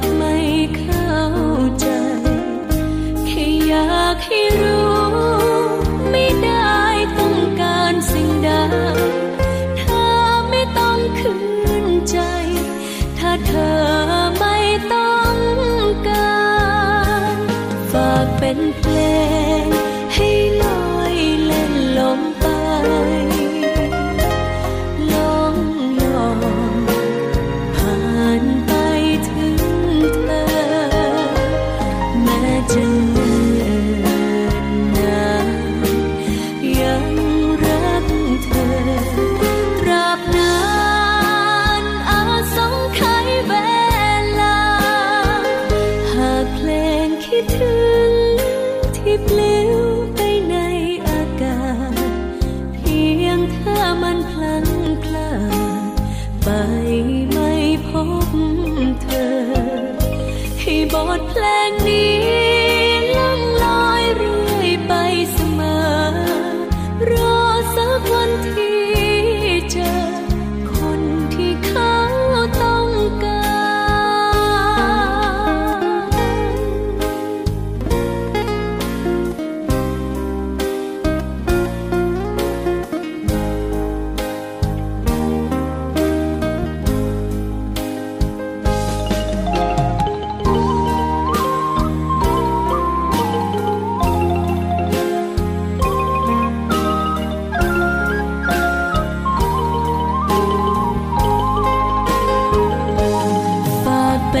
จไม่เข้าใจ แค่อยากให้รู้ ไม่ได้ต้องการสิ่งใดเธอไม่ต้องคืนใจ ถ้าเธอ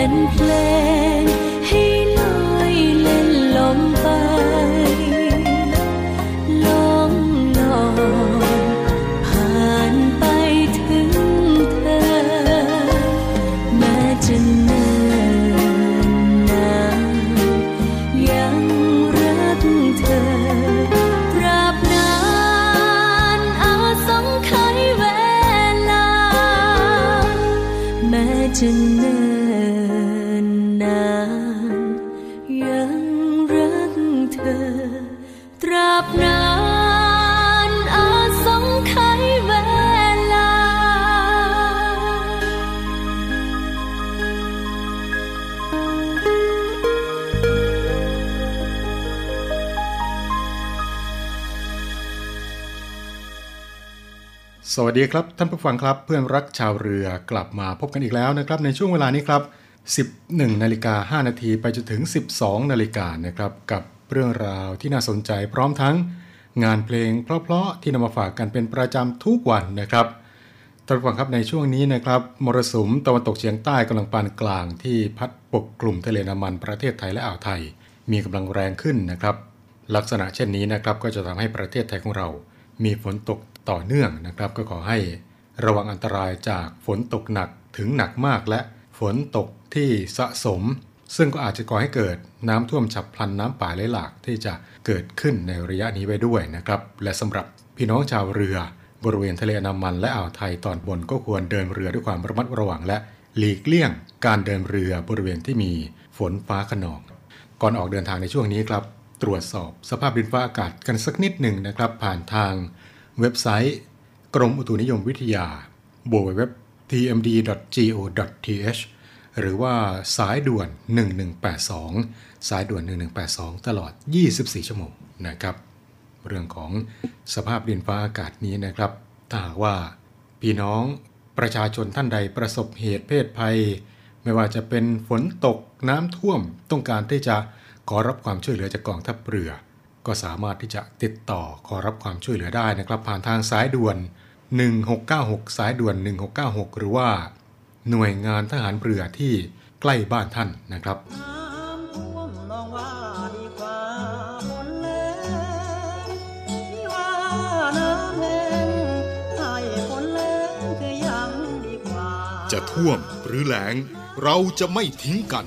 เป็นเพลง สวัสดีครับ ท่านผู้ฟังครับ เพื่อนรักชาวเรือกลับมาพบกันอีกแล้วนะครับ ในช่วงเวลานี้ครับ 11นาฬิกา5นาทีไปจนถึง 12นาฬิกานะครับกับเรื่องราวที่น่าสนใจพร้อมทั้งงานเพลงเพราะๆที่นำมาฝากกันเป็นประจำทุกวันนะครับท่านผู้ฟังครับในช่วงนี้นะครับมรสุมตะวันตกเฉียงใต้กำลังปานกลางที่พัดปกกลุ่มทะเลน้ำมันประเทศไทยและอ่าวไทย มีกำลังแรงขึ้นนะครับ ลักษณะเช่นนี้นะครับก็จะทำให้ประเทศไทยของเรา มีฝนตก ต่อเนื่องนะครับ ก็ขอให้ระวังอันตรายจากฝนตกหนักถึงหนักมากและฝนตกที่สะสม ซึ่งก็อาจจะก่อให้เกิดน้ำท่วมฉับพลันน้ำป่าไหลหลากที่จะเกิดขึ้นในระยะนี้ไว้ด้วยนะครับ และสำหรับพี่น้องชาวเรือบริเวณทะเลอันามันและอ่าวไทยตอนบนก็ควรเดินเรือด้วยความระมัดระวังและหลีกเลี่ยง การเดินเรือบริเวณที่มีฝนฟ้าขนอง ก่อนออกเดินทางในช่วงนี้ครับ ตรวจสอบสภาพดินฟ้าอากาศกันสักนิดหนึ่งนะครับ ผ่านทาง เว็บไซต์ กรมอุตุนิยมวิทยา www.tmd.go.th หรือว่าสายด่วน 1182 สายด่วน 1182 ตลอด 24 ชั่วโมงนะครับ เรื่องของสภาพดินฟ้าอากาศนี้นะครับ ถ้าว่าพี่น้องประชาชนท่านใดประสบเหตุเพศภัย ไม่ว่าจะเป็นฝนตกน้ำท่วมต้องการที่จะขอรับความช่วยเหลือจากกองทัพเรือ ก็สามารถที่จะติดต่อขอรับความช่วยเหลือได้นะครับ ผ่านทางสายด่วน 1696 สายด่วน 1696 หรือว่า หน่วยงานทหารเรือที่ใกล้บ้านท่านนะครับน้ำท่วมน้องว่าดีกว่าฝนแรงที่ว่าน้ำแห้งให้ฝนแรงคือยังดีกว่าจะท่วมหรือแหลงเราจะไม่ทิ้งกัน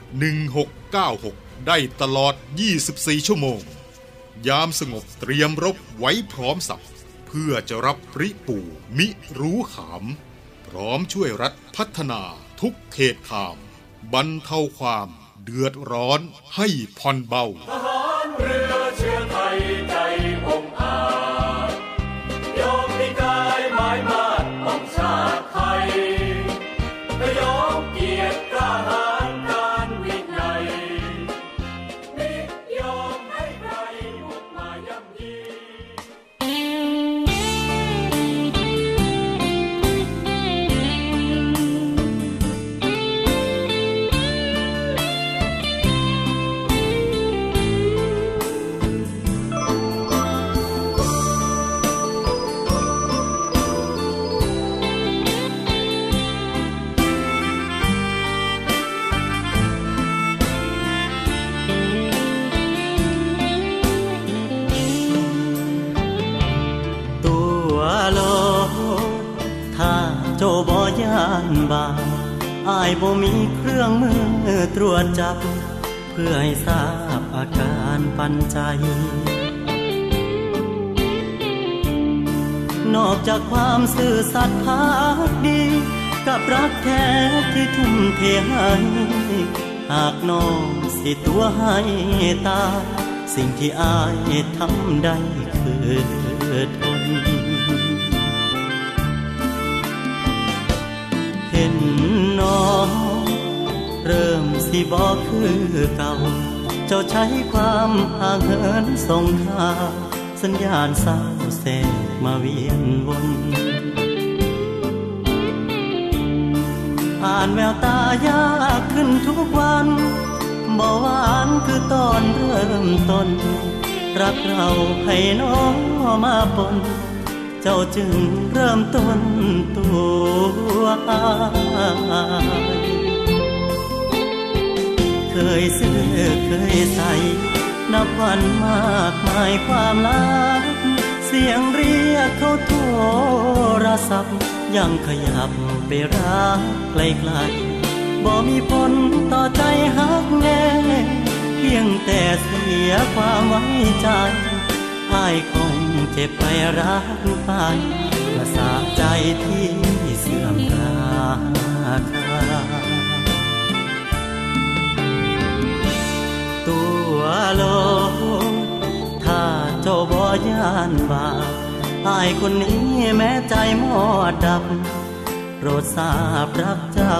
1696 ได้ตลอด 24 ชั่วโมง ยามสงบเตรียมรบไว้พร้อมสับ เพื่อจะรับริปูมิรู้ขาม พร้อมช่วยรัฐพัฒนาทุกเขตขาม บรรเทาความเดือดร้อนให้ผ่อนเบา บ่มีเครื่องมือตรวจจับ เพื่อให้ทราบอาการปันใจ นอกจากความซื่อสัตย์พักดี กับรักแท้ที่ทุ่มเทให้หากน้องสิตัวให้ตายสิ่งที่อายทำได้คือทน ห็นน้องเริ่มสิบอกคือเก่า เจ้าใช้ความห่างเหินส่งข่าวสัญญาณเศร้าแสกมาเวียนวนอ่านแววตายากขึ้นทุกวันบ่หวานคือตอนเริ่มต้น รักเราให้น้องมาปน เจ้าจึงเริ่มต้นตัวอายเคยซื้อเคยใส่ นับวันมากมายความลักเสียงเรียกเขาโทรศัพท์ ยังขยับไปรักไกลๆบ่มีผลต่อใจหักแน่เพียงแต่เสียความไว้ใจ อายคงเจ็บไปรักไปภาษาใจที่เสื่อมราคาตัวโลถ้าเจ้าบ่ยานบาปอายคนนี้แม้ใจหมอดดับโปรดทราบรักเจ้า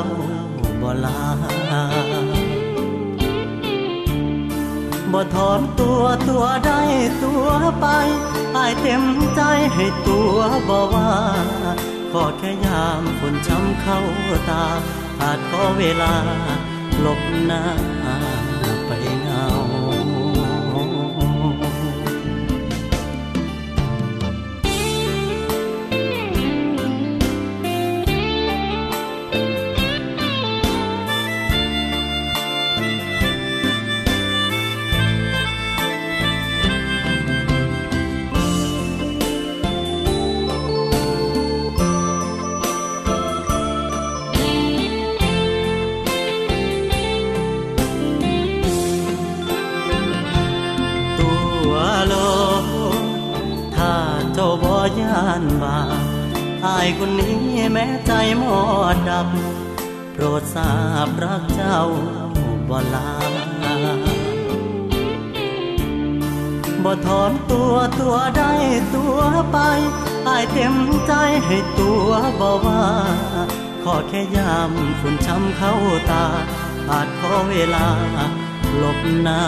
บ่ลา บ่ถอนตัวตัวได้ตัวไปอายเต็มใจให้ตัวบ่ว่าขอแค่ยามฝนช้ำเข้าตาอาจขอเวลาหลบหน้า ย่านบาอายคนนี้แม้ใจหมอดดับ โปรดทราบรักเจ้าบ่ลาบ่ถอนตัวตัวได้ตัวไปอายเต็มใจให้ตัวบ่ว่า ขอแค่ยามฝุ่นช้ำเข้าตาอาจขอเวลาหลบหน้า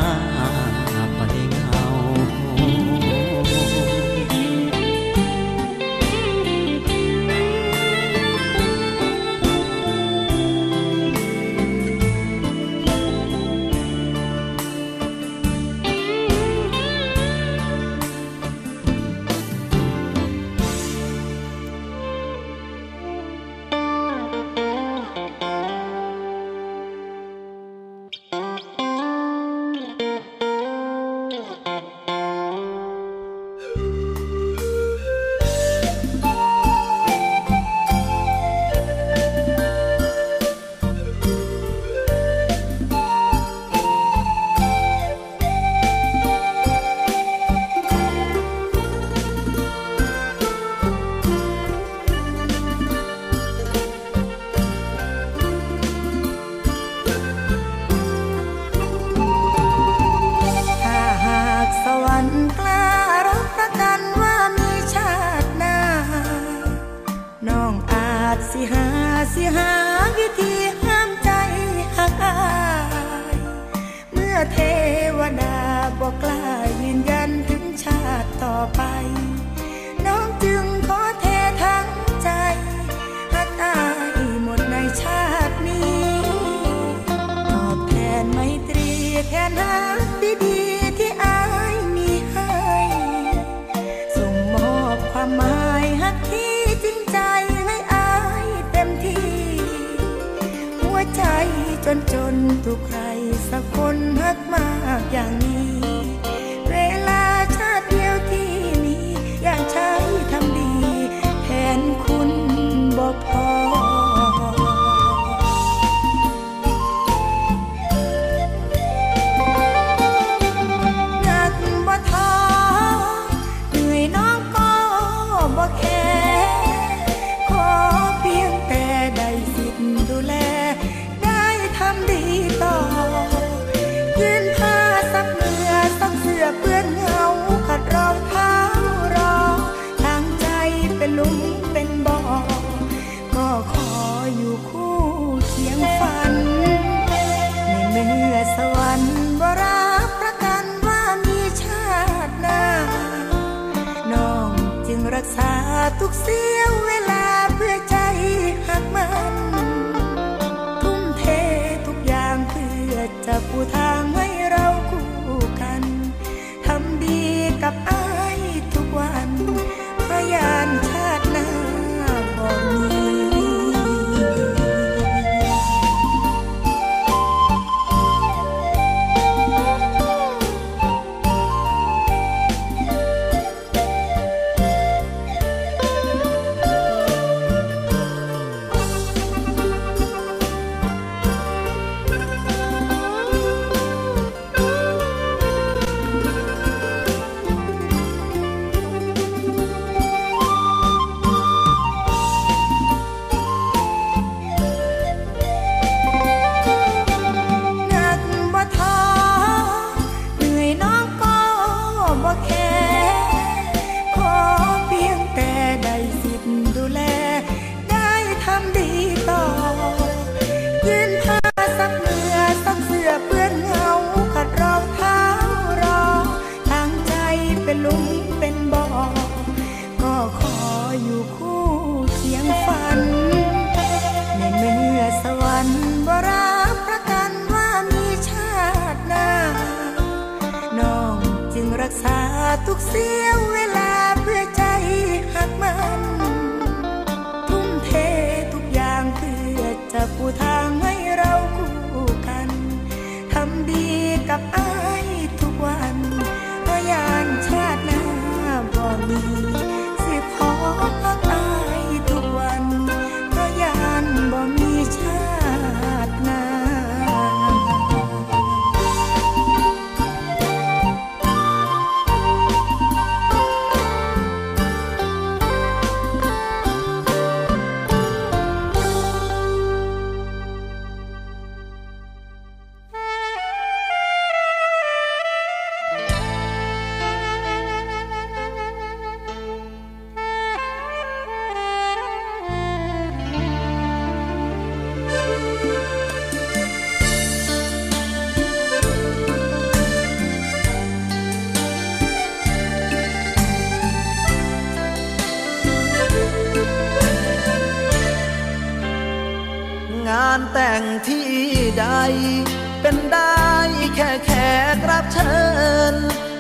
เทวดาบอกกล้ายืนยันถึงชาติต่อไป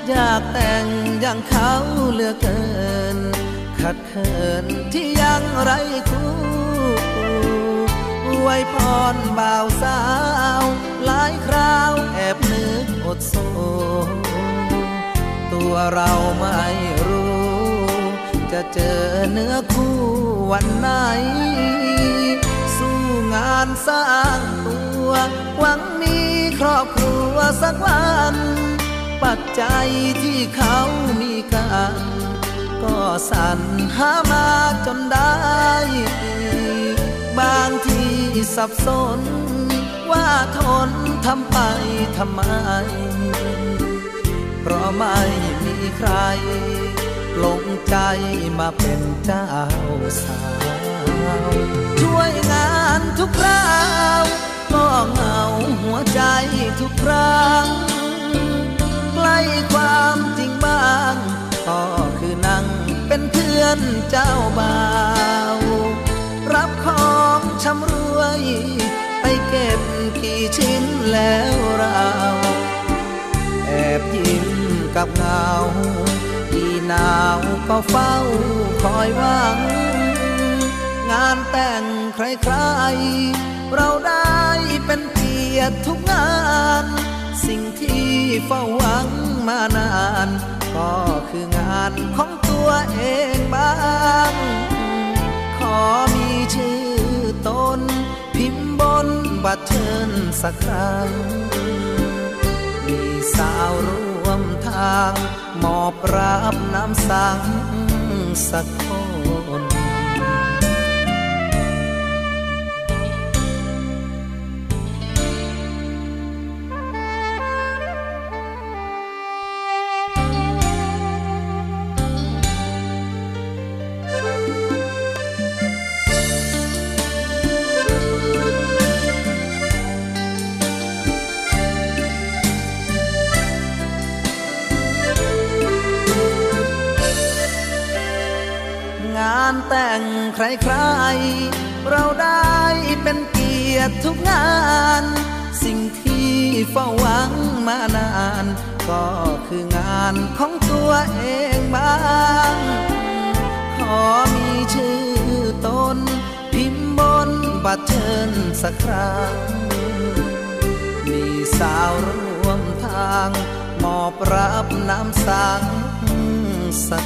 อยากแต่งอย่างเขาเหลือเกิน ขัดเขินที่ยังไรคู่ไว้พรบ่าวสาว หลายคราวแอบนึกอดโซตัวเราไม่รู้ จะเจอเนื้อคู่วันไหน สู้งานสร้างตัว หวังมีครอบครัวสักวัน ปัจจัยที่เขามีกันก็สรรหามาจนได้ บางทีสับสน ว่าทนทำไปทำไม เพราะไม่มีใครลงใจมาเป็นเจ้าสาว ช่วยงานทุกคราวก็เหงาหัวใจทุกครั้ง ความจริงบ้างก็คือนั่งเป็นเพื่อนเจ้าบ่าวรับของชำรวย ไปเก็บกี่ชิ้นแล้วเราแอบยิ้มกับเงาที่หนาวก็เฝ้าคอยหวัง งานแต่งใครๆ เราได้เป็นเกียรติทุกงาน สิ่งที่เฝ้าหวังมานาน ก็คืองานของตัวเองบ้าง ขอมีชื่อตน พิมพ์บนบัตรเชิญสักครั้ง มีสาวร่วมทาง มอบรับน้ำสังสักคน ใครๆ เราได้เป็นเกียรติทุกงาน สิ่งที่เฝ้าหวังมานาน ก็คืองานของตัวเองบ้าง ขอมีชื่อตน พิมพ์บนบัตรเชิญสักครั้ง มีสาวร่วมทาง มอบรับน้ำสังสัก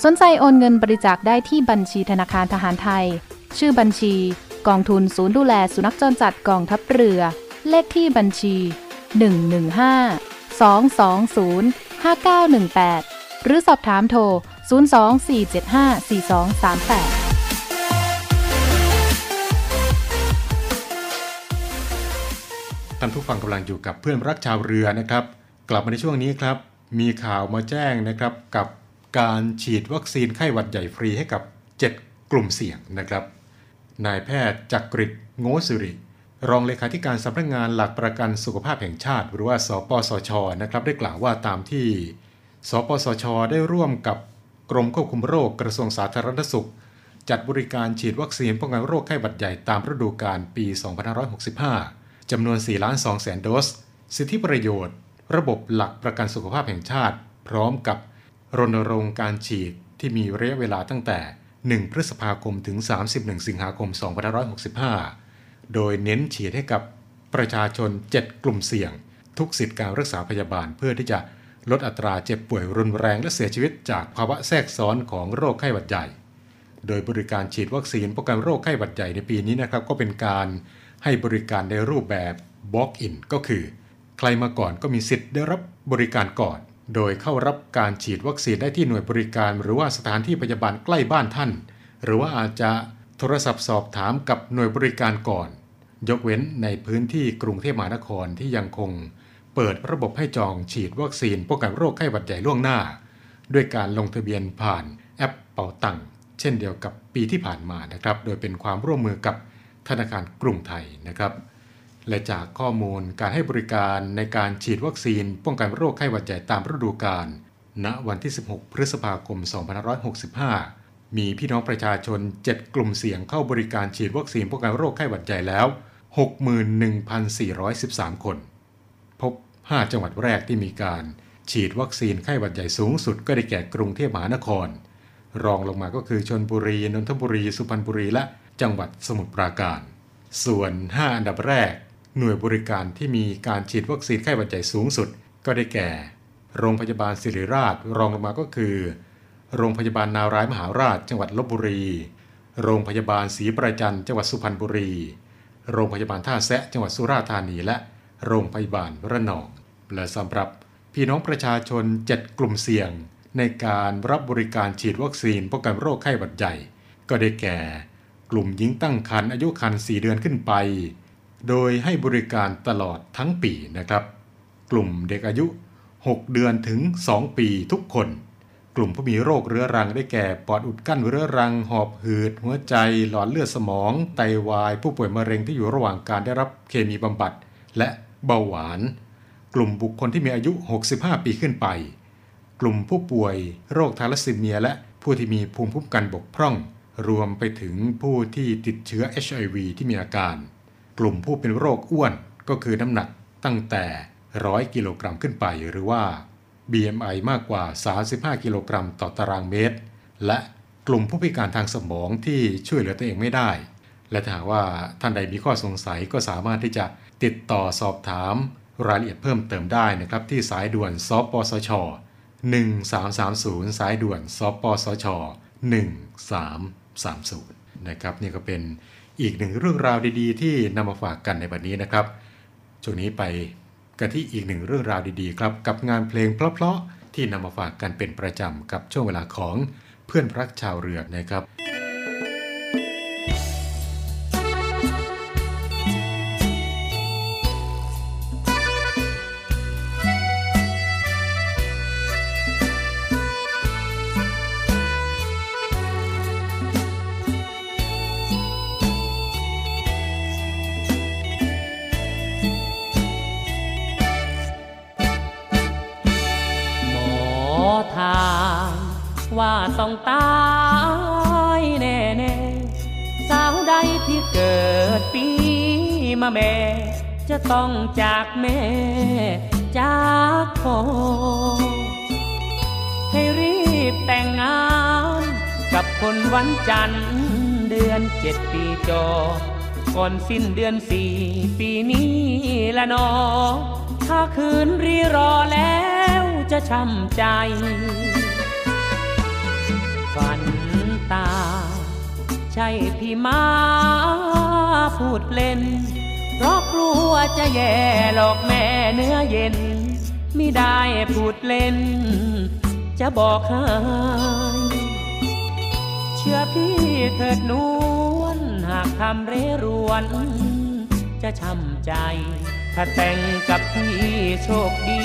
สนใจโอนเงินบริจาคได้ที่บัญชีธนาคารทหารไทย ชื่อบัญชี กองทุนศูนย์ดูแลสุนัขจรจัดกองทัพเรือ เลขที่บัญชี 115 220 5918 หรือสอบถามโทร 024754238ท่านผู้ฟังกำลังอยู่กับเพื่อนรักชาวเรือนะครับ กลับมาในช่วงนี้ครับ มีข่าวมาแจ้งนะครับกับ การฉีดวัคซีนไข้หวัดใหญ่ฟรีให้กับ 7 กลุ่มเสี่ยงนะครับ นายแพทย์จักริดโงสุริ รองเลขาธิการสำนักงานหลักประกันสุขภาพแห่งชาติ หรือว่า สปสชนะครับได้กล่าวว่าตามที่ สปสช ได้ร่วมกับกรมควบคุมโรคกระทรวงสาธารณสุข จัดบริการฉีดวัคซีนป้องกันโรคไข้หวัดใหญ่ตามฤดูกาลปี 2565 จำนวน4ล้าน2แสนโดส สิทธิประโยชน์ ระบบหลักประกันสุขภาพแห่งชาติ พร้อมกับ รณรงค์การฉีดที่มีระยะเวลาตั้งแต่ 1 พฤษภาคมถึง 31 สิงหาคม 2565 โดยเน้นฉีดให้กับประชาชน 7 กลุ่มเสี่ยง ทุกสิทธิการรักษาพยาบาลเพื่อที่จะลดอัตราเจ็บป่วยรุนแรงและเสียชีวิตจากภาวะแทรกซ้อนของโรคไข้หวัดใหญ่ โดยบริการฉีดวัคซีนป้องกันโรคไข้หวัดใหญ่ในปีนี้นะครับก็เป็นการให้บริการในรูปแบบ Walk-in ก็คือ ใครมาก่อนก็มีสิทธิ์ได้รับบริการก่อน โดยเข้ารับการฉีดวัคซีนได้ที่หน่วยบริการ หรือว่าสถานที่พยาบาลใกล้บ้านท่าน หรือว่าอาจจะโทรศัพท์สอบถามกับหน่วยบริการก่อน ยกเว้นในพื้นที่กรุงเทพมหานครที่ยังคง เปิดระบบให้จองฉีดวัคซีนป้องกันโรคไข้หวัดใหญ่ล่วงหน้า ด้วยการลงทะเบียนผ่านแอปเป๋าตังค์เช่นเดียวกับปีที่ผ่านมานะครับ โดยเป็นความร่วมมือกับธนาคารกรุงไทยนะครับ และจากข้อมูลการให้บริการในการฉีดวัคซีน ป้องกันโรคไข้หวัดใหญ่ตามฤดูกาล ณ วันที่ 16 พฤษภาคม 2565 มีพี่น้องประชาชน 7 กลุ่มเสี่ยงเข้าบริการฉีดวัคซีนป้องกันโรคไข้หวัดใหญ่แล้ว 61,413 คน พบ 5 จังหวัดแรกที่มีการฉีดวัคซีนไข้หวัดใหญ่สูงสุดก็ได้แก่กรุงเทพมหานคร รองลงมาก็คือชนบุรี นนทบุรี สุพรรณบุรี และจังหวัดสมุทรปราการ ส่วน 5 อันดับแรก หน่วยบริการที่มีการฉีดวัคซีนไข้หวัดใหญ่สูงสุด ก็ได้แก่ โรงพยาบาลศิริราช รองลงมาก็คือ โรงพยาบาลนารายมหาราช จังหวัดลบบุรี โรงพยาบาลศรีประจันจังหวัดสุพรรณบุรี โรงพยาบาลท่าแซะจังหวัดสุราษฎร์ธานี และโรงพยาบาลระนองและสำหรับพี่น้องประชาชน 7 กลุ่มเสี่ยง ในการรับบริการฉีดวัคซีนป้องกันโรคไข้หวัดใหญ่ ก็ได้แก่ กลุ่มหญิงตั้งครรภ์อายุครรภ์4เดือนขึ้นไป โดยให้บริการตลอดทั้งปีนะครับ กลุ่มเด็กอายุ 6 เดือนถึง 2 ปีทุกคน กลุ่มผู้มีโรคเรื้อรังได้แก่ปอดอุดกั้นเรื้อรัง หอบหืด หัวใจ หลอดเลือดสมอง ไตวาย ผู้ป่วยมะเร็งที่อยู่ระหว่างการได้รับเคมีบำบัด และเบาหวาน กลุ่มบุคคลที่มีอายุ 65 ปีขึ้นไป กลุ่มผู้ป่วยโรคทาลัสซีเมีย และผู้ที่มีภูมิคุ้มกันบกพร่อง รวมไปถึงผู้ที่ติดเชื้อ HIV ที่มีอาการ กลุ่มผู้เป็นโรคอ้วนก็คือน้ำหนักตั้งแต่ 100 กิโลกรัมขึ้นไปหรือว่า BMI มากกว่า 35 กิโลกรัมต่อตารางเมตร และกลุ่มผู้พิการทางสมองที่ช่วยเหลือตัวเองไม่ได้ และถ้าหากว่าท่านใดมีข้อสงสัยก็สามารถที่จะติดต่อสอบถามรายละเอียดเพิ่มเติมได้นะครับที่สายด่วนสปสช 1330 สายด่วนสปสช 1330 นะครับนี่ก็เป็น อีกหนึ่งเรื่องราวดีๆ ที่นำมาฝากกันในวันนี้นะครับ ช่วงนี้ไปกันที่อีกหนึ่งเรื่องราวดีๆ ครับกับงานเพลงเพลาะๆที่นำมาฝากกันเป็นประจำกับช่วงเวลาของเพื่อนรักชาวเรือนะครับ มาแม่จะต้องจากแม่ จากพ่อให้รีบแต่งงาน กับคนวันจันทร์เดือนเจ็ดปีจอ ก่อนสิ้นเดือนสี่ปีนี้ละนอ ถ้าคืนรีรอแล้วจะช้ำใจฝันตา ใช่พี่มาพูดเล่น เพราะกลัวจะแย่หลอกแม่เนื้อเย็น ไม่ได้พูดเล่น จะบอกให้เชื่อพี่เถิดนวลหากทำเรรวน จะช้ำใจ ถ้าแต่งกับพี่โชคดี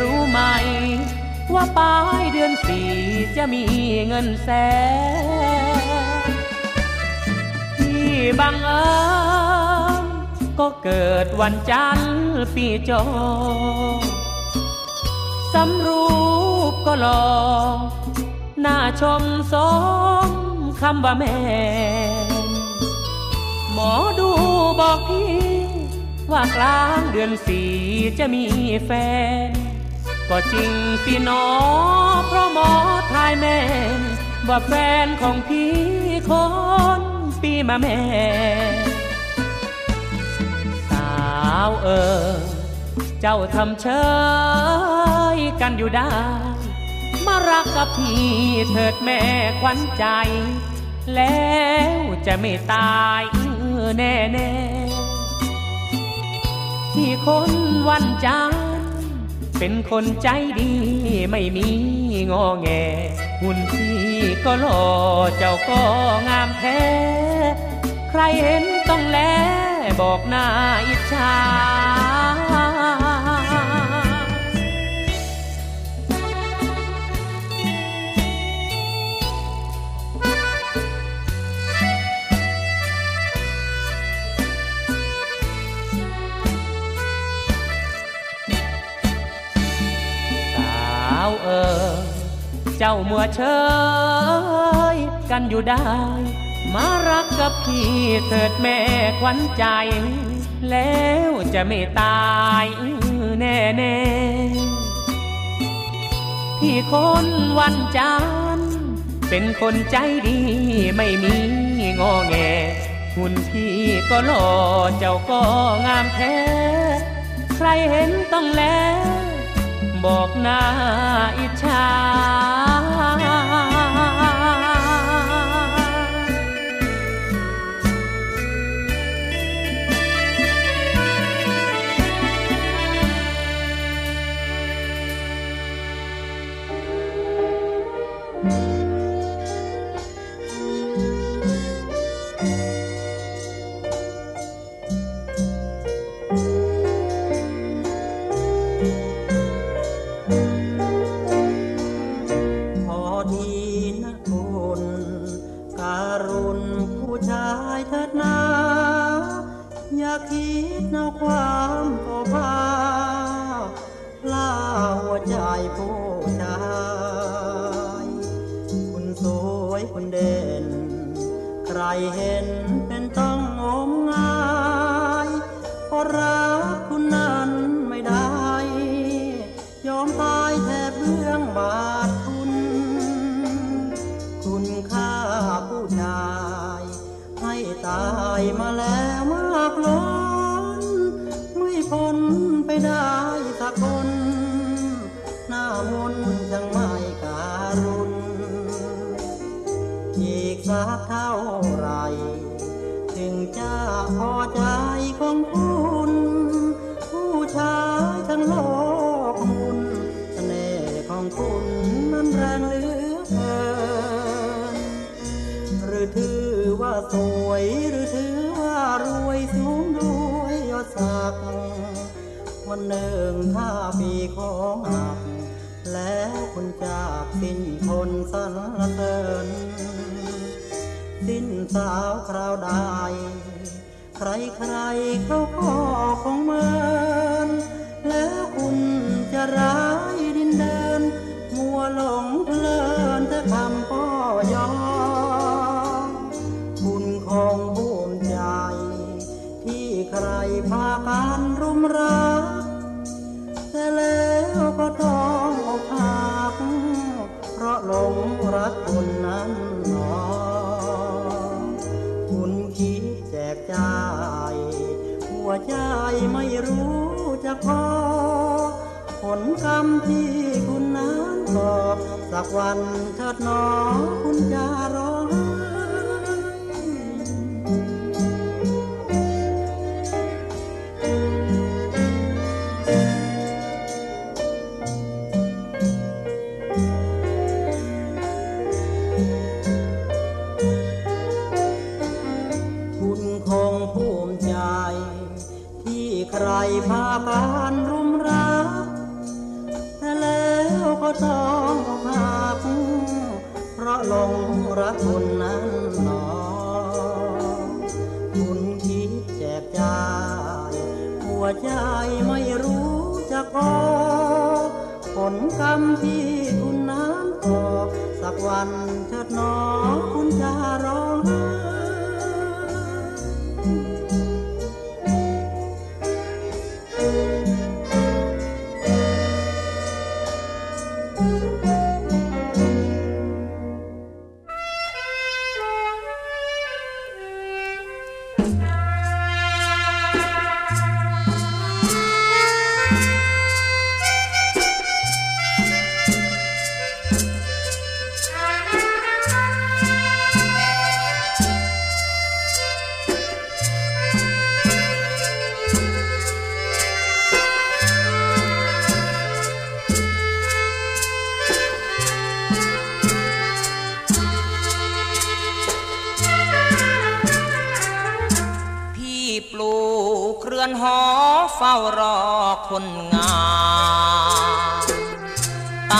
รู้ไหม ว่าปลายเดือนสี่จะมีเงินแสนที่บังเอิญ ก็เกิดวันจันทร์ปีจอสำรูปก็หลอหน้าชมสมคำว่าแม่หมอดูบอกพี่ ว่ากลางเดือนสี่จะมีแฟน ก็จริงสิหนอเพราะหมอทายแม่นว่าแฟนของพี่คนปีมาแม่าวเออ เจ้าทำเฉยกันอยู่ได้ มารักกับพี่เถิดแม่ขวัญใจ แล้วจะไม่ตายแน่แน่ๆที่คนวันจันเป็นคนใจดีไม่มีงอแง หุ่นพี่ก็หล่อเจ้าก็งามแท้ ใครเห็นต้องแล บอกหน้าอิจฉาสาวเออเจ้ามัวเชยกันอยู่ได้ มารักกับพี่เถิดแม่ขวัญใจ แล้วจะไม่ตายแน่แน่ๆพี่คนวันจันเป็นคนใจดีไม่มีงอแงหุ่นพี่ก็หล่อเจ้าก็งามแท้ ใครเห็นต้องแลบอกหน้าอิจฉา ใจผู้ชาย คุณสวยคุณเด่น ใครเห็น พอใจของคุณ ผู้ชายทั้งโลกคุณเสน่ห์ของคุณมันแรงเหลือเกินหรือถือว่าสวยหรือถือว่ารวยสูงด้วยยศศักดิ์วันหนึ่งถ้ามีของหักแล้วคุณจากสิ้นคนสรรเสริญสิ้นสาวคราวใด ใครใครเขาก็คงเมินแล้วคุณจะร้ายดินเดิน มัวหลงเพลินแต่คำ ใจไม่รู้จะพอ ผลกรรมที่คุณนั้นก่อสักวันเถิดหนอคุณจะรอ ต้องหักเพราะลงรักคนนั้นหนอ คุณคิดแจกจ่ายหัวใจไม่รู้จะขอผลกรรมที่คุณนั้นกอสักวันเถิดหนอคุณจะ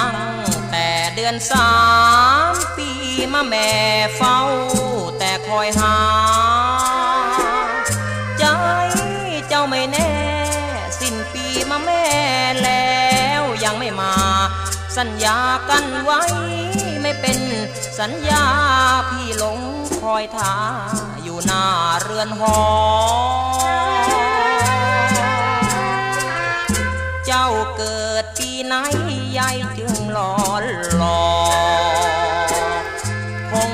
ตั้งแต่เดือนสามปีมาแม่เฝ้าแต่คอยหา ใจเจ้าไม่แน่ สิ้นปีมาแม่แล้วยังไม่มา สัญญากันไว้ไม่เป็นสัญญาพี่หลงคอยท่าอยู่หน้าเรือนหอ เจ้าเกิดปีไหนใหญ่จ อนหลอกคง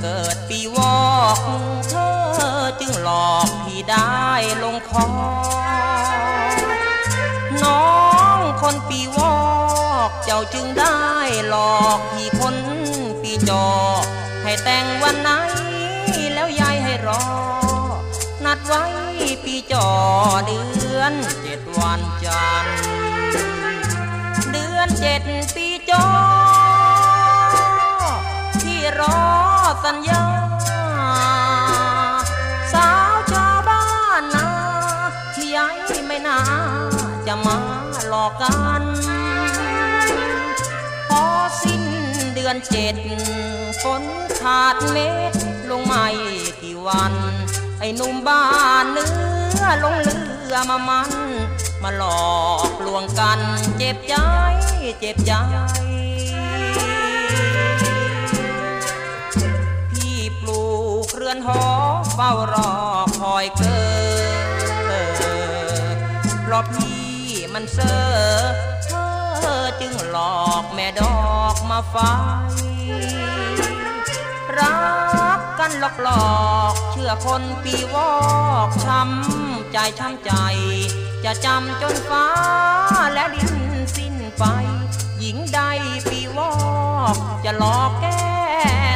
เกิดปีวอกเธอจึงหลอกพี่ได้ลงคอ น้องคนปีวอกเจ้าจึงได้หลอกพี่คนปีจอ ให้แต่งวันไหนแล้วยายให้รอ นัดไว้ปีจอเดือนเจ็ดวันจันทร์ เจ็ดปีจอที่รอสัญญา สาวชาวบ้านนาที่ย้ายไม่น่าจะมาหลอกกัน พอสิ้นเดือนเจ็ดฝนขาดเม็ดลงไม่กี่วัน ไอ้หนุ่มบ้านเนื้อลงเรือมามัน มาหลอกลวงกันเจ็บใจ เจ็บใจ พี่ปลูกเรือนหอเฝ้ารอคอยเกิดเพราะพี่มันเซอเธอจึงหลอกแม่ดอกมาไฟรักกันวันหลอกหลอก เชื่อคนปีวอกช้ำใจช้ำใจ จะจำจนฟ้าและดินสิ้นไป หญิงใดปีวอกจะหลอกแก้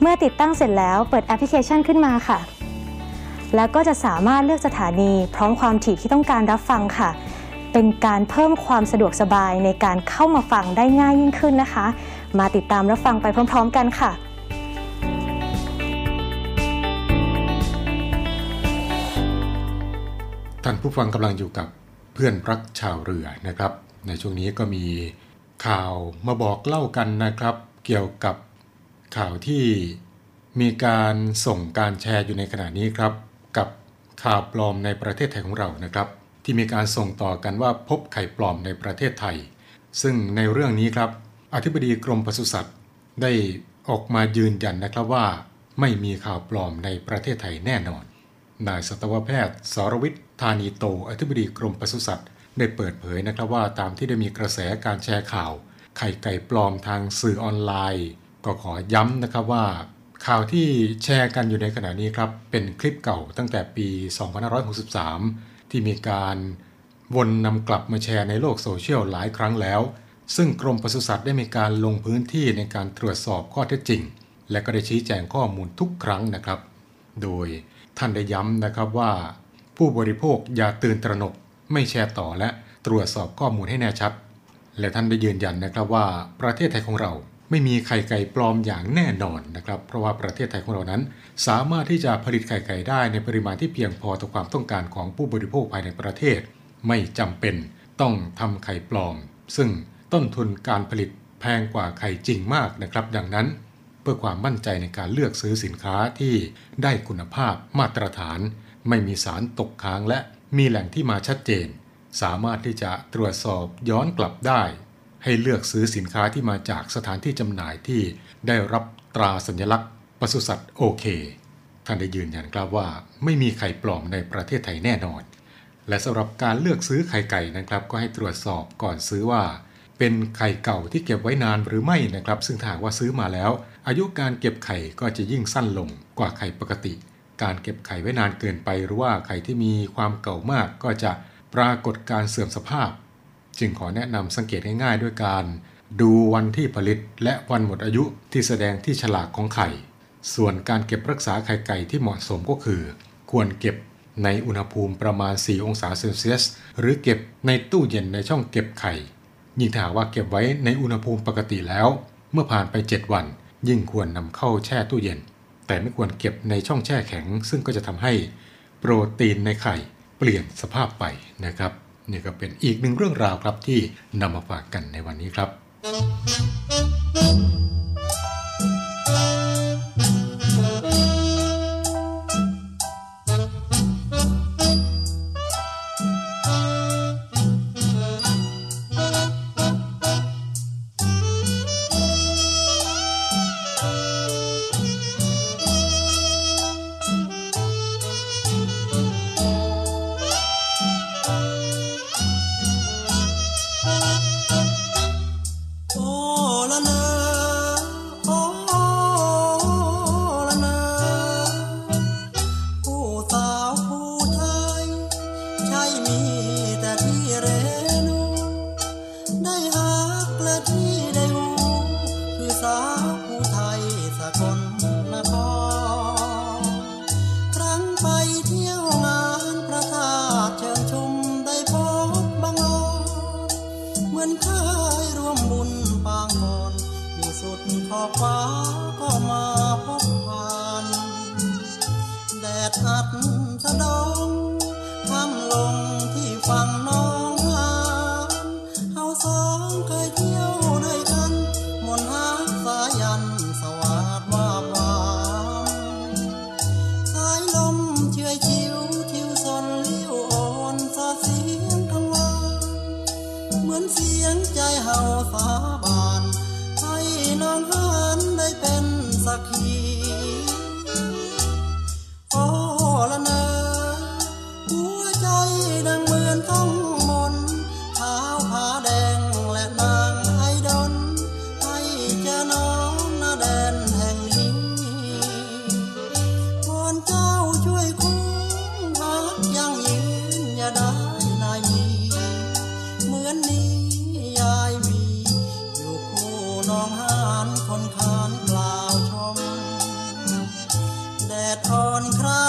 เมื่อติดตั้งเสร็จแล้วเปิดแอปพลิเคชันขึ้นมาค่ะ แล้วก็จะสามารถเลือกสถานี พร้อมความถี่ที่ต้องการรับฟังค่ะ เป็นการเพิ่มความสะดวกสบายในการเข้ามาฟังได้ง่ายยิ่งขึ้นนะคะ มาติดตามรับฟังไปพร้อม ๆ กันค่ะท่านผู้ฟังกำลังอยู่กับเพื่อนรักชาวเรือนะครับ ในช่วงนี้ก็มีข่าวมาบอกเล่ากันนะครับ เกี่ยวกับ ข่าวที่มีการส่งการแชร์อยู่ในขณะนี้ครับ กับข่าวปลอมในประเทศไทยของเรานะครับ ที่มีการส่งต่อกันว่าพบไข่ปลอมในประเทศไทย ซึ่งในเรื่องนี้ครับ อธิบดีกรมปศุสัตว์ ได้ออกมายืนยันนะครับว่า ไม่มีข่าวปลอมในประเทศไทยแน่นอนนายสัตวแพทย์สรวิทย์ธานีโต อธิบดีกรมปศุสัตว์ ได้เปิดเผยนะครับว่าตามที่ได้มีกระแสการแชร์ข่าว ไข่ไก่ปลอมทางสื่อออนไลน์ ก็ขอย้ำนะครับว่าข่าวที่แชร์กันอยู่ในขณะนี้ครับ เป็นคลิปเก่าตั้งแต่ปี 2563 ที่มีการวนนำกลับมาแชร์ในโลกโซเชียลหลายครั้งแล้ว ซึ่งกรมปศุสัตว์ได้มีการลงพื้นที่ในการตรวจสอบข้อเท็จจริง และก็ได้ชี้แจงข้อมูลทุกครั้งนะครับ โดยท่านได้ย้ำนะครับว่า ผู้บริโภคอย่าตื่นตระหนก ไม่แชร์ต่อและตรวจสอบข้อมูลให้แน่ชัด และท่านได้ยืนยันนะครับว่า ประเทศไทยของเรา ไม่มีไข่ไก่ปลอมอย่างแน่นอนนะครับ เพราะว่าประเทศไทยของเรานั้น สามารถที่จะผลิตไข่ไก่ได้ในปริมาณที่เพียงพอต่อความต้องการของผู้บริโภคภายในประเทศ ไม่จำเป็นต้องทำไข่ปลอม ซึ่งต้นทุนการผลิตแพงกว่าไข่จริงมากนะครับ ดังนั้น เพื่อความมั่นใจในการเลือกซื้อสินค้าที่ได้คุณภาพมาตรฐาน ไม่มีสารตกค้างและมีแหล่งที่มาชัดเจน สามารถที่จะตรวจสอบย้อนกลับได้ ให้เลือกซื้อสินค้าที่มาจากสถานที่จำหน่ายที่ได้รับตราสัญลักษณ์ปศุสัตว์โอเค ท่านได้ยืนยันครับว่า ไม่มีไข่ปลอมในประเทศไทยแน่นอน และสำหรับการเลือกซื้อไข่ไก่นะครับ ก็ให้ตรวจสอบก่อนซื้อว่า เป็นไข่เก่าที่เก็บไว้นานหรือไม่นะครับ ซึ่งถ้าหากว่าซื้อมาแล้ว อายุการเก็บไข่ก็จะยิ่งสั้นลงกว่าไข่ปกติ การเก็บไข่ไว้นานเกินไป หรือว่าไข่ที่มีความเก่ามากก็จะปรากฏการเสื่อมสภาพ จึงขอแนะนำสังเกตง่ายๆด้วยการ ดูวันที่ผลิตและวันหมดอายุที่แสดงที่ฉลากของไข่ ส่วนการเก็บรักษาไข่ไก่ที่เหมาะสมก็คือ ควรเก็บในอุณหภูมิประมาณ 4 องศาเซลเซียส หรือเก็บในตู้เย็นในช่องเก็บไข่ยิ่งถ้าว่าเก็บไว้ในอุณหภูมิปกติแล้ว เมื่อผ่านไป 7 วัน ยิ่งควรนำเข้าแช่ตู้เย็น แต่ไม่ควรเก็บในช่องแช่แข็ง ซึ่งก็จะทำให้โปรตีนในไข่เปลี่ยนสภาพไปนะครับ นี่ก็เป็นอีกหนึ่งเรื่องราวครับที่นำมาฝากกันในวันนี้ครับ ดอ่อนครา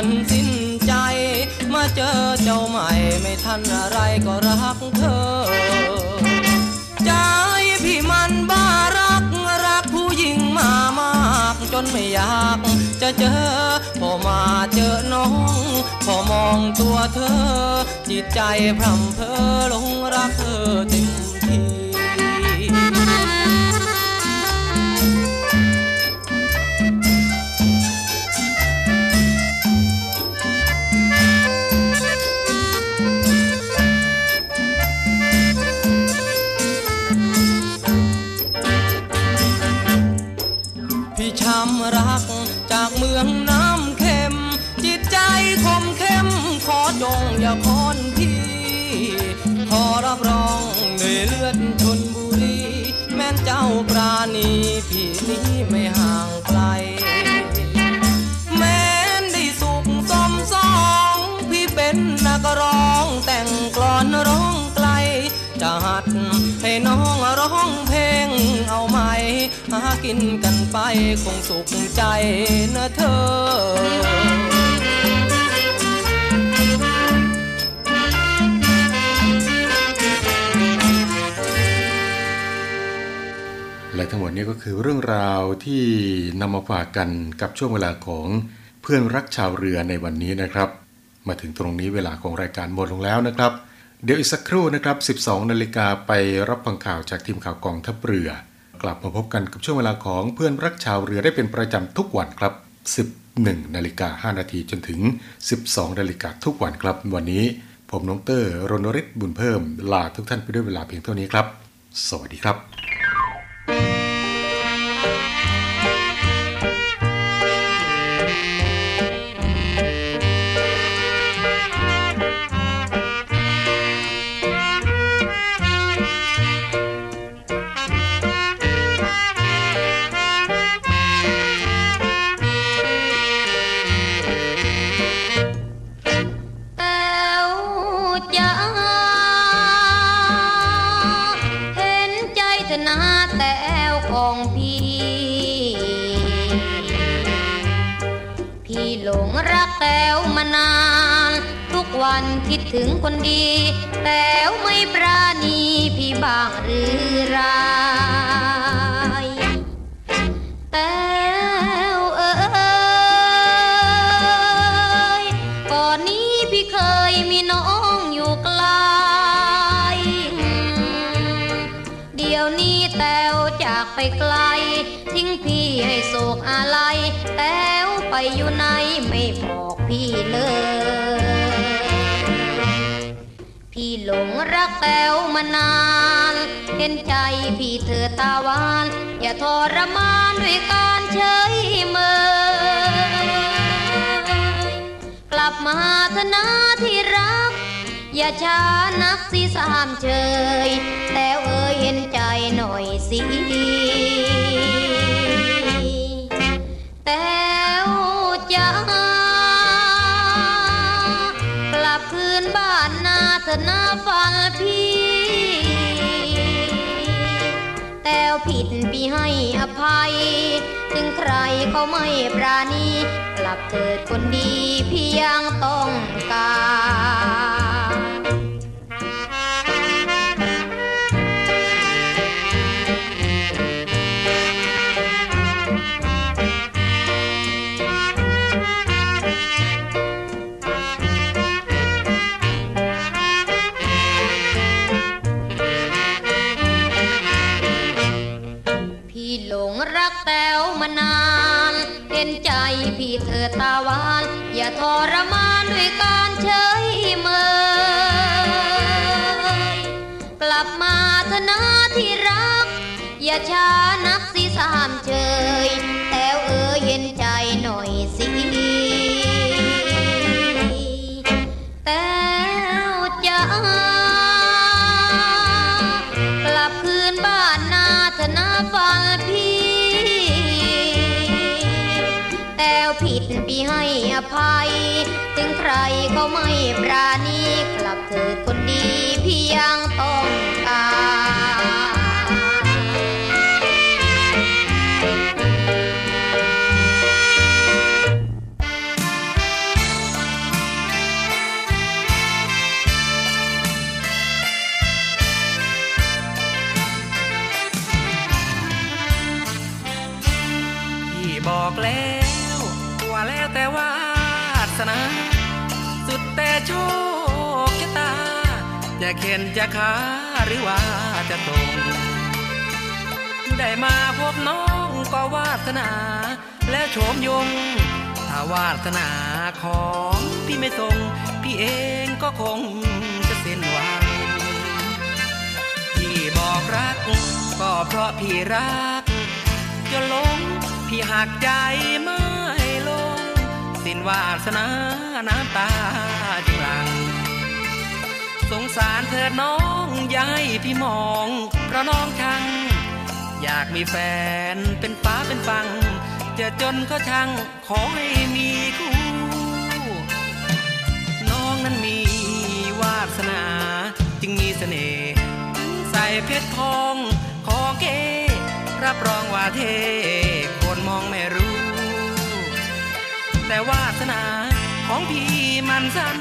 อนสิ้นใจ มาเจอเจ้าใหม่ไม่ทันอะไรก็รักเธอ ใจพี่มันบ้ารักรักผู้หญิงมามากจนไม่อยากจะเจอ พอมาเจอน้อง พอมองตัวเธอ จิตใจพร่ำเพ้อลงรักเธอจริง รับรองด้วยเลือดชนบุรี แม่นเจ้าปราณีพี่นี้ไม่ห่างไกล แม้นได้สุขสมสอง พี่เป็นนักร้องแต่งกลอนร้องไกลจะหัดให้น้องร้องเพลงเอาไหม หากินกันไปคงสุขใจนะเธอ นี้ก็คือเรื่องราวที่นำมาฝากกันกับช่วงเวลาของเพื่อนรักชาวเรือในวันนี้นะครับ มาถึงตรงนี้เวลาของรายการหมดลงแล้วนะครับ เดี๋ยวอีกสักครู่นะครับ 12 นาฬิกาไปรับฟังข่าวจากทีมข่าวกองทัพเรือ กลับมาพบกันกับช่วงเวลาของเพื่อนรักชาวเรือได้เป็นประจำทุกวันครับ 11นาฬิกา5นาทีจนถึง 12นาฬิกาทุกวันครับ วันนี้ ผมน้องเตอร์รณฤทธิ์บุญเพิ่ม ลาทุกท่านไปด้วยเวลาเพียงเท่านี้ครับ สวัสดีครับ วันคิดถึงคนดี แต้วไม่ปราณีพี่บ้างหรือไรแต้วเอยก่อนนี้พี่เคยมีน้องอยู่ไกล เดี๋ยวนี้แต้วจากไปไกล ทิ้งพี่ให้โศกอะไรแต้วไปอยู่ไหนไม่บอกพี่เลย พี่หลงรักแต้วมานาน เห็นใจพี่เธอตาหวาน อย่าทรมานด้วยการเฉยเมยกลับมาเถอะนะที่รัก อย่าช้านักสิสามเชยแต่เอ่ยเห็นใจหน่อยสิ นาฝันพี่ แต่ผิดพี่ให้อภัย ถึงใครเขาไม่ปราณี กลับเถิดคนดีพี่ยังต้องการ พี่เธอตาหวาน อย่าทรมานด้วยการเฉยเมยกลับมาเถอะนะที่รัก อย่าช้านักสิ ให้อภัย ถึงใครเขาไม่ปราณีกลับเถิดคนดีพี่ยัง เข็นจะขาหรือว่าจะตรงได้มาพบน้องก็วาสนา แล้วโฉมยง ถ้าวาสนาของพี่ไม่ทรง พี่เองก็คงจะเส้นหวังพี่บอกรัก ก็เพราะพี่รักจนหลงพี่หักใจไม่ลง สิ้นวาสนาน้ำตาจึงหลัง สงสารเธอน้องย่าให้พี่มอง เพราะน้องชัง อยากมีแฟนเป็นฟ้าเป็นฟัง จะจนก็ช่างขอให้มีคู่น้องนั้นมีวาสนาจึงมีเสน่ห์ใส่เพชรทองขอเกรับรองว่าเท่คนมองไม่รู้ แต่วาสนาของพี่มันสั้น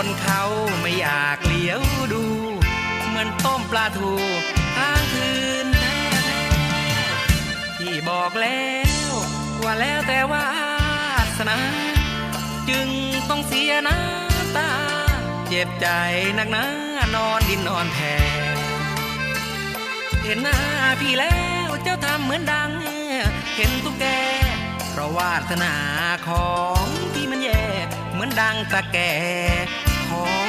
คนเขาไม่อยากเลี้ยวดู เหมือนต้มปลาทูค้างคืนแท้ๆพี่บอกแล้วว่าแล้วแต่วาสนา จึงต้องเสียน้ำตา เจ็บใจนักหนานอนดินนอนแผ่เห็นหน้าพี่แล้วเจ้าทำเหมือนดัง เห็นตุ๊กแกเพราะวาสนาของพี่มันแย่เหมือนดังตะแก ข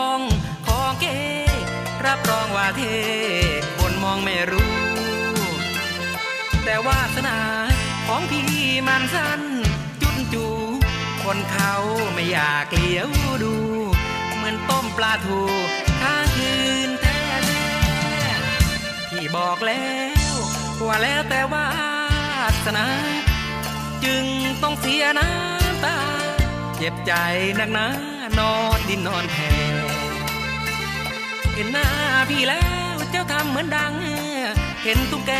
องขอเก๋รับรองว่าเท่คนมองไม่รู้ แต่วาสนาของพี่มันสั้นจุนจู คนเขาไม่อยากเลี้ยวดู เหมือนต้มปลาทูค้างคืนแท้ๆพี่บอกแล้วว่าแล้วแต่วาสนา จึงต้องเสียน้ำตา เจ็บใจนักหนา นอนดินนอนแผ่เห็นหน้าพี่แล้วเจ้าทำเหมือนดัง เห็นตุ๊กแก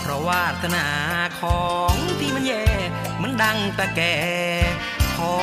เพราะวาสนาของพี่มันแย่เหมือนดังตะแกขอ